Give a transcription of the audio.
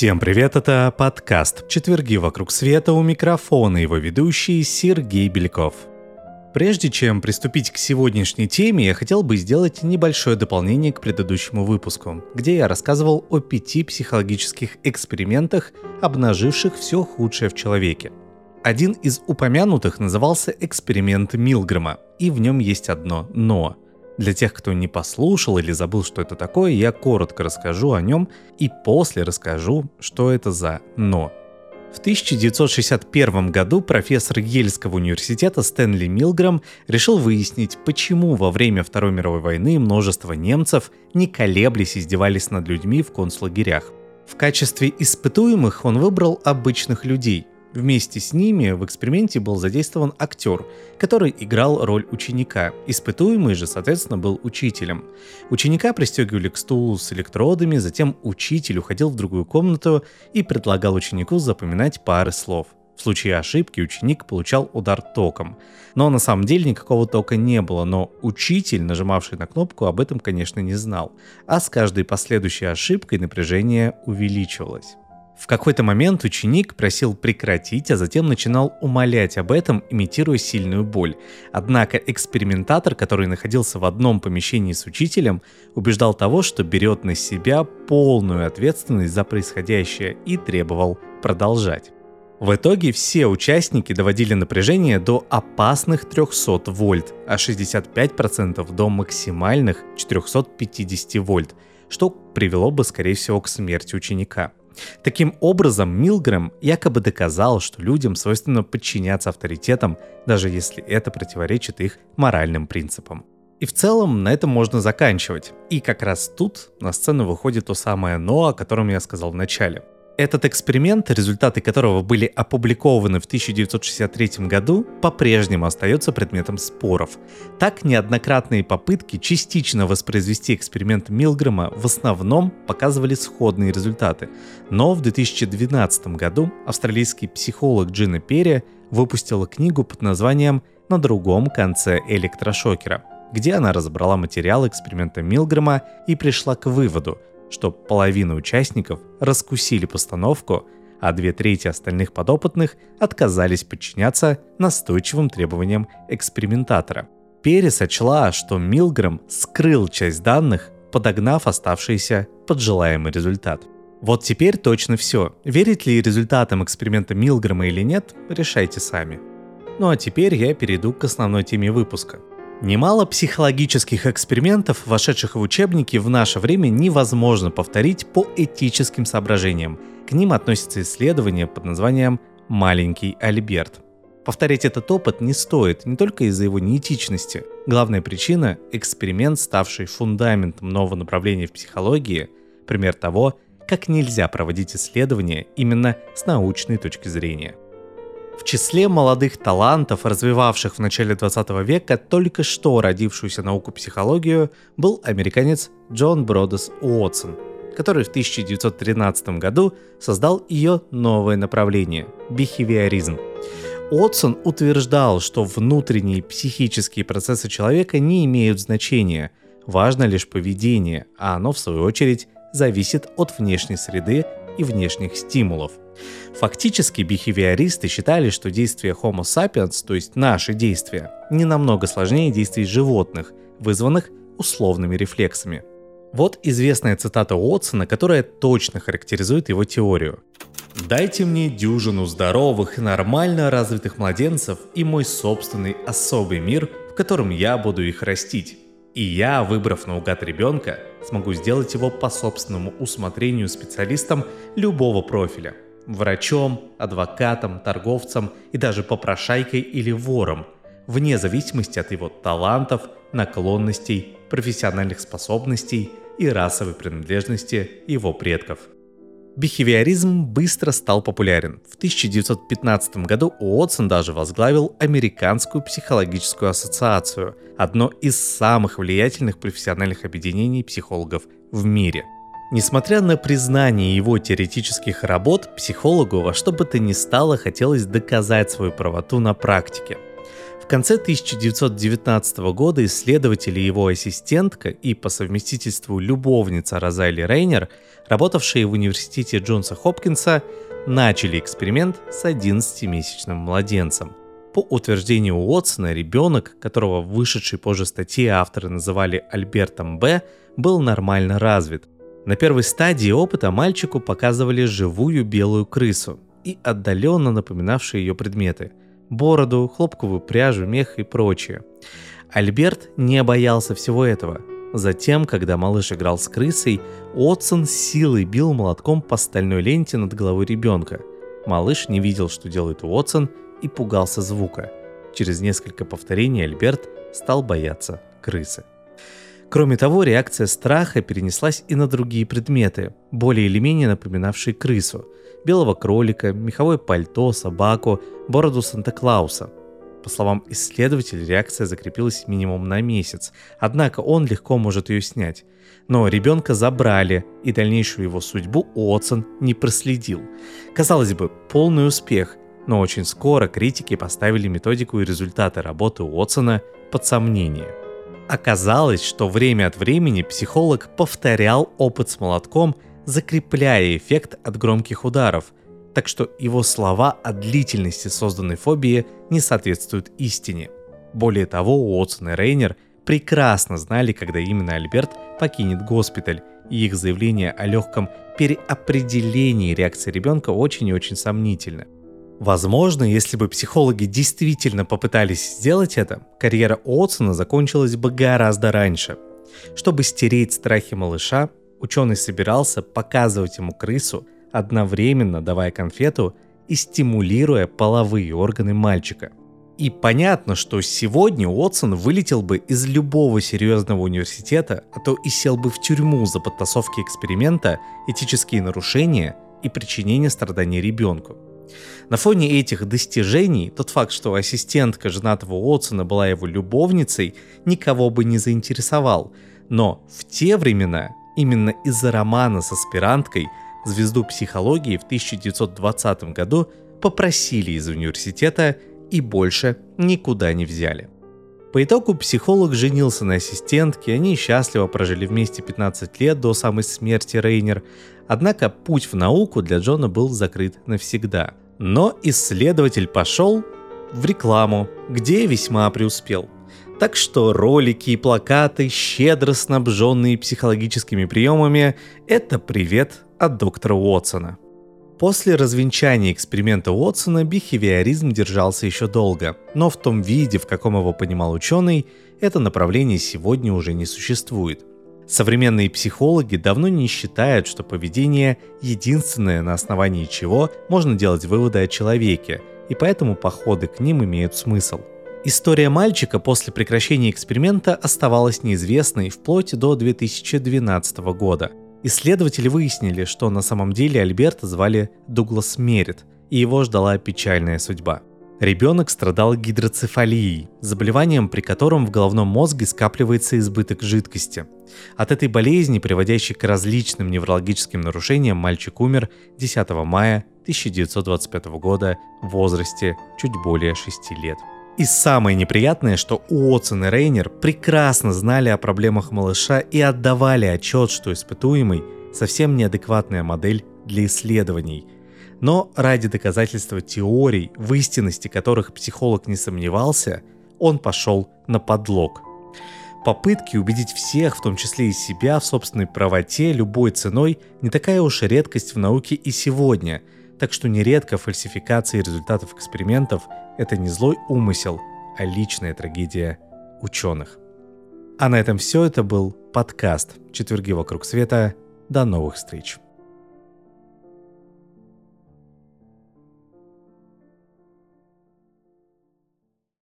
Всем привет, это подкаст «Четверги вокруг света» у микрофона его ведущий Сергей Беляков. Прежде чем приступить к сегодняшней теме, я хотел бы сделать небольшое дополнение к предыдущему выпуску, где я рассказывал о пяти психологических экспериментах, обнаживших все худшее в человеке. Один из упомянутых назывался эксперимент Милгрэма, и в нем есть одно «но». Для тех, кто не послушал или забыл, что это такое, я коротко расскажу о нем и после расскажу, что это за «но». В 1961 году профессор Ельского университета Стэнли Милграм решил выяснить, почему во время Второй мировой войны множество немцев, не колеблясь, издевались над людьми в концлагерях. В качестве испытуемых он выбрал обычных людей, Вместе с ними в эксперименте был задействован актер, который играл роль ученика. Испытуемый же, соответственно, был учителем. Ученика пристегивали к стулу с электродами, затем учитель уходил в другую комнату и предлагал ученику запоминать пары слов. В случае ошибки ученик получал удар током. Но на самом деле никакого тока не было, но учитель, нажимавший на кнопку, об этом, конечно, не знал. А с каждой последующей ошибкой напряжение увеличивалось. В какой-то момент ученик просил прекратить, а затем начинал умолять об этом, имитируя сильную боль. Однако экспериментатор, который находился в одном помещении с учителем, убеждал того, что берет на себя полную ответственность за происходящее и требовал продолжать. В итоге все участники доводили напряжение до опасных 300 вольт, а 65% до максимальных 450 вольт, что привело бы, скорее всего, к смерти ученика. Таким образом, Милгрэм якобы доказал, что людям свойственно подчиняться авторитетам, даже если это противоречит их моральным принципам. И в целом на этом можно заканчивать. И как раз тут на сцену выходит то самое «но», о котором я сказал в начале – этот эксперимент, результаты которого были опубликованы в 1963 году, по-прежнему остается предметом споров. Так, неоднократные попытки частично воспроизвести эксперимент Милгрэма в основном показывали сходные результаты. Но в 2012 году австралийский психолог Джина Перри выпустила книгу под названием «На другом конце электрошокера», где она разобрала материал эксперимента Милгрэма и пришла к выводу – что половина участников раскусили постановку, а две трети остальных подопытных отказались подчиняться настойчивым требованиям экспериментатора. Перри сочла, что Милгрэм скрыл часть данных, подогнав оставшиеся под желаемый результат. Вот теперь точно все. Верить ли результатам эксперимента Милгрэма или нет, решайте сами. Ну а теперь я перейду к основной теме выпуска – Немало психологических экспериментов, вошедших в учебники, в наше время невозможно повторить по этическим соображениям. К ним относятся исследования под названием «Маленький Альберт». Повторять этот опыт не стоит не только из-за его неэтичности. Главная причина – эксперимент, ставший фундаментом нового направления в психологии, пример того, как нельзя проводить исследования именно с научной точки зрения – в числе молодых талантов, развивавших в начале 20 века только что родившуюся науку психологию, был американец Джон Бродес Уотсон, который в 1913 году создал ее новое направление – бихевиоризм. Уотсон утверждал, что внутренние психические процессы человека не имеют значения, важно лишь поведение, а оно, в свою очередь, зависит от внешней среды и внешних стимулов – Фактически бихевиористы считали, что действия Homo sapiens, то есть наши действия, не намного сложнее действий животных, вызванных условными рефлексами. Вот известная цитата Уотсона, которая точно характеризует его теорию. «Дайте мне дюжину здоровых и нормально развитых младенцев и мой собственный особый мир, в котором я буду их растить. И я, выбрав наугад ребенка, смогу сделать его по собственному усмотрению специалистом любого профиля – врачом, адвокатом, торговцем и даже попрошайкой или вором, вне зависимости от его талантов, наклонностей, профессиональных способностей и расовой принадлежности его предков. Бихевиоризм быстро стал популярен. В 1915 году Уотсон даже возглавил Американскую психологическую ассоциацию, одно из самых влиятельных профессиональных объединений психологов в мире – Несмотря на признание его теоретических работ, психологу во что бы то ни стало хотелось доказать свою правоту на практике. Конце 1919 года исследователи и его ассистентка и по совместительству любовница Розайли Рейнер, работавшие в университете Джонса Хопкинса, начали эксперимент с 11-месячным младенцем. По утверждению Уотсона, ребенок, которого вышедшей позже статье авторы называли Альбертом Б., был нормально развит. На первой стадии опыта мальчику показывали живую белую крысу и отдаленно напоминавшие ее предметы – бороду, хлопковую пряжу, мех и прочее. Альберт не боялся всего этого. Затем, когда малыш играл с крысой, Отсон силой бил молотком по стальной ленте над головой ребенка. Малыш не видел, что делает Уотсон, и пугался звука. Через несколько повторений Альберт стал бояться крысы. Кроме того, реакция страха перенеслась и на другие предметы, более или менее напоминавшие крысу. Белого кролика, меховое пальто, собаку, бороду Санта-Клауса. По словам исследователей, реакция закрепилась минимум на месяц, однако он легко может ее снять. Но ребенка забрали, и дальнейшую его судьбу Уотсон не проследил. Казалось бы, полный успех, но очень скоро критики поставили методику и результаты работы Уотсона под сомнение. Оказалось, что время от времени психолог повторял опыт с молотком, закрепляя эффект от громких ударов, так что его слова о длительности созданной фобии не соответствуют истине. Более того, Уотсон и Рейнер прекрасно знали, когда именно Альберт покинет госпиталь, и их заявление о легком переопределении реакции ребенка очень и очень сомнительно – Возможно, если бы психологи действительно попытались сделать это, карьера Уотсона закончилась бы гораздо раньше. Чтобы стереть страхи малыша, ученый собирался показывать ему крысу, одновременно давая конфету и стимулируя половые органы мальчика. И понятно, что сегодня Уотсон вылетел бы из любого серьезного университета, а то и сел бы в тюрьму за подтасовки эксперимента, этические нарушения и причинение страданий ребенку. На фоне этих достижений, тот факт, что ассистентка женатого Уотсона была его любовницей, никого бы не заинтересовал. Но в те времена, именно из-за романа с аспиранткой, звезду психологии в 1920 году попросили из университета и больше никуда не взяли. По итогу психолог женился на ассистентке, они счастливо прожили вместе 15 лет до самой смерти Рейнер, однако путь в науку для Джона был закрыт навсегда. Но исследователь пошел в рекламу, где весьма преуспел. Так что ролики и плакаты, щедро снабженные психологическими приемами, это привет от доктора Уотсона. После развенчания эксперимента Уотсона бихевиоризм держался еще долго, но в том виде, в каком его понимал ученый, это направление сегодня уже не существует. Современные психологи давно не считают, что поведение единственное, на основании чего можно делать выводы о человеке, и поэтому походы к ним имеют смысл. История мальчика после прекращения эксперимента оставалась неизвестной вплоть до 2012 года – Исследователи выяснили, что на самом деле Альберта звали Дуглас Мерит, и его ждала печальная судьба. Ребенок страдал гидроцефалией, заболеванием, при котором в головном мозге скапливается избыток жидкости. От этой болезни, приводящей к различным неврологическим нарушениям, мальчик умер 10 мая 1925 года в возрасте чуть более 6 лет. И самое неприятное, что Уотсон и Рейнер прекрасно знали о проблемах малыша и отдавали отчет, что испытуемый совсем неадекватная модель для исследований. Но ради доказательства теорий, в истинности которых психолог не сомневался, он пошел на подлог. Попытки убедить всех, в том числе и себя, в собственной правоте любой ценой не такая уж редкость в науке и сегодня – так что нередко фальсификации результатов экспериментов – это не злой умысел, а личная трагедия ученых. А на этом все. Это был подкаст «Четверги вокруг света». До новых встреч!